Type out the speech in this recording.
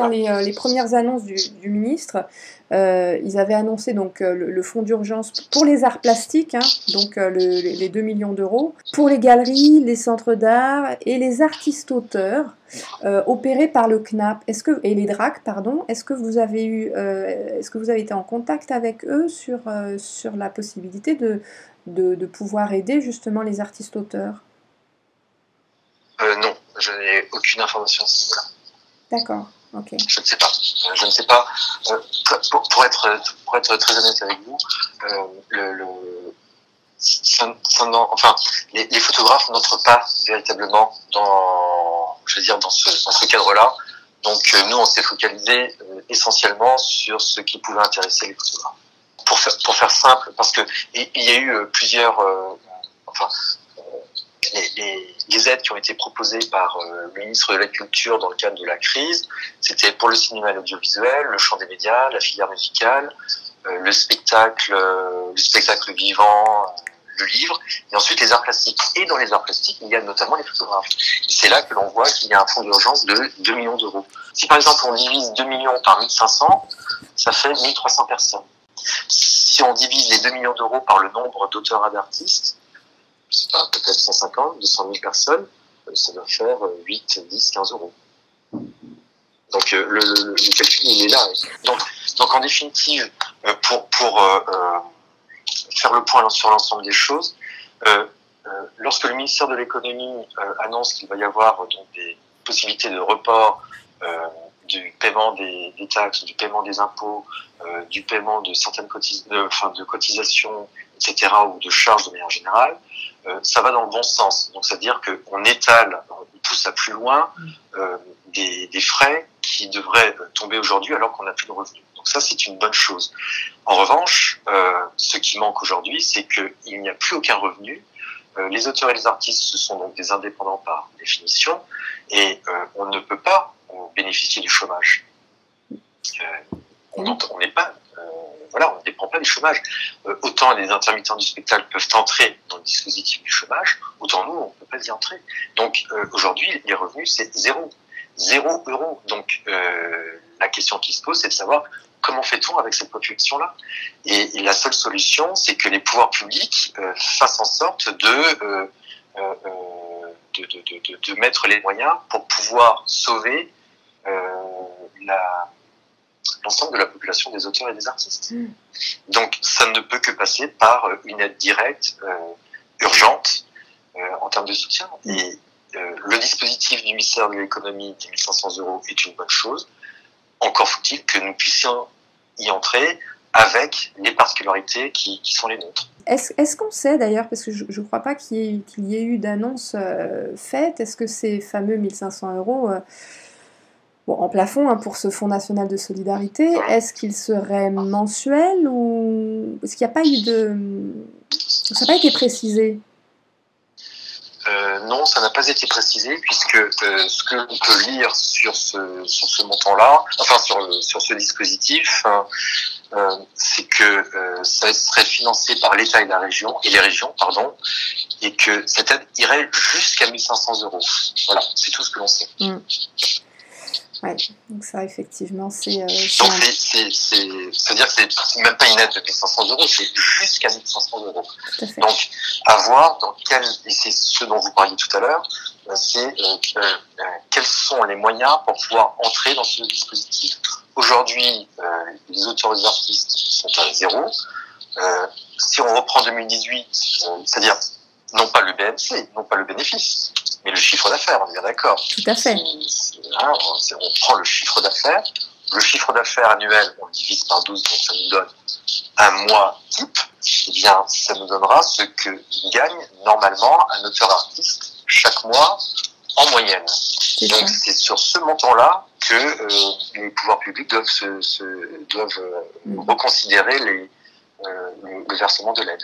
dans les, euh, les premières annonces du, du ministre, euh, ils avaient annoncé donc euh, le, le fonds d'urgence pour les arts plastiques, hein, donc le- les, les 2 millions d'euros, pour les galeries, les centres d'art et les artistes-auteurs euh, opérés par le CNAP. Est-ce que et les DRAC, pardon. Est-ce que vous avez eu, euh, est-ce que vous avez été en contact avec eux sur sur la possibilité de, de de pouvoir aider justement les artistes-auteurs? Euh, non, je n'ai aucune information à ce niveau-là. D'accord. Je ne sais pas. Je ne sais pas. Euh, pour, être, pour être très honnête avec vous, euh, le, enfin, les, photographes n'entrent pas véritablement dans, dire, dans ce, dans ce cadre-là. Donc euh, nous, on s'est focalisé essentiellement sur ce qui pouvait intéresser les photographes. Pour faire, pour faire simple, parce que il y a eu plusieurs, enfin, les, aides qui ont été proposées par euh, le ministre de la Culture dans le cadre de la crise, c'était pour le cinéma et l'audiovisuel, le chant des médias, la filière musicale, euh, le spectacle, euh, le spectacle vivant, le livre, et ensuite les arts plastiques. Et dans les arts plastiques, il y a notamment les photographes. C'est là que l'on voit qu'il y a un fonds d'urgence de 2 millions d'euros. Si par exemple on divise 2 millions par 1500, ça fait 1300 personnes. Si on divise les 2 millions d'euros par le nombre d'auteurs et d'artistes, peut-être 150, 200 000 personnes, euh, ça doit faire euh, 8, 10, 15 euros. Donc euh, le, calcul il est là. Donc, en définitive, euh, pour, pour faire le point sur l'ensemble des choses, lorsque le ministère de l'économie annonce qu'il va y avoir donc des possibilités de report du paiement des, des taxes, du paiement des impôts, euh, du paiement de certaines cotis de, enfin, de cotisations, etc., ou de charges de manière générale, euh, ça va dans le bon sens. Donc, c'est-à-dire qu'on étale, on pousse à plus loin euh, des, des frais qui devraient tomber aujourd'hui alors qu'on n'a plus de revenus. Donc ça, c'est une bonne chose. En revanche, ce qui manque aujourd'hui, c'est qu'il n'y a plus aucun revenu. Les auteurs et les artistes, ce sont donc des indépendants par définition, et euh, on ne peut pas bénéficier du chômage. On n'est pas, euh, voilà, on ne dépend pas du chômage. Euh, autant les intermittents du spectacle peuvent entrer dans le dispositif du chômage, autant nous, on ne peut pas y entrer. Donc euh, aujourd'hui, les revenus, c'est zéro. Zéro euro. Donc euh, la question qui se pose, c'est de savoir comment fait-on avec cette population-là et, et la seule solution, c'est que les pouvoirs publics fassent en sorte de, de, de, de, de, de mettre les moyens pour pouvoir sauver l'ensemble de la population des auteurs et des artistes. Mm. Donc ça ne peut que passer par euh, une aide directe, euh, urgente, euh, en termes de soutien. Et euh, le dispositif du ministère de l'économie, 10 500 euros, est une bonne chose. Encore faut-il que nous puissions y entrer avec les particularités qui, qui sont les nôtres. Est-ce est-ce qu'on sait d'ailleurs, parce que je ne crois pas qu'il y, ait- qu'il y ait eu d'annonce euh, faite, est-ce que ces fameux 1500 euros, euh, bon, en plafond hein, pour ce Fonds national de solidarité, est-ce qu'ils seraient mensuels ou est-ce qu'il n'y a pas eu de... Ça n'a pas été précisé? Euh, non, ça n'a pas été précisé puisque euh, ce que l'on peut lire sur ce sur ce montant-là, enfin sur ce dispositif, hein, euh, c'est que ça serait financé par l'État et la région et les régions, pardon, et que cette aide irait jusqu'à 1500 euros. Voilà, c'est tout ce que l'on sait. Ouais, donc ça effectivement c'est... euh, c'est Donc un- c'est c'est c'est c'est à dire que c'est même pas une aide de 1500 euros, c'est jusqu'à 1500 euros. tout à fait. Donc, à voir dans quel, et c'est ce dont vous parliez tout à l'heure, euh, c'est euh, euh, euh, quels sont les moyens pour pouvoir entrer dans ce dispositif. Aujourd'hui, euh, les auteurs et les artistes sont à zéro. Euh, si on reprend 2018, euh, c'est-à-dire non pas le BNC, non pas le bénéfice, mais le chiffre d'affaires, on est bien d'accord. Tout à fait. Hein, on prend le chiffre d'affaires. Le chiffre d'affaires annuel, on le divise par 12, donc ça nous donne un mois type. Eh bien, ça nous donnera ce que gagne normalement un auteur-artiste chaque mois en moyenne. Donc, c'est sur ce montant-là que euh, les pouvoirs publics doivent, se, se- doivent euh, Mm. reconsidérer les, euh, le versement de l'aide.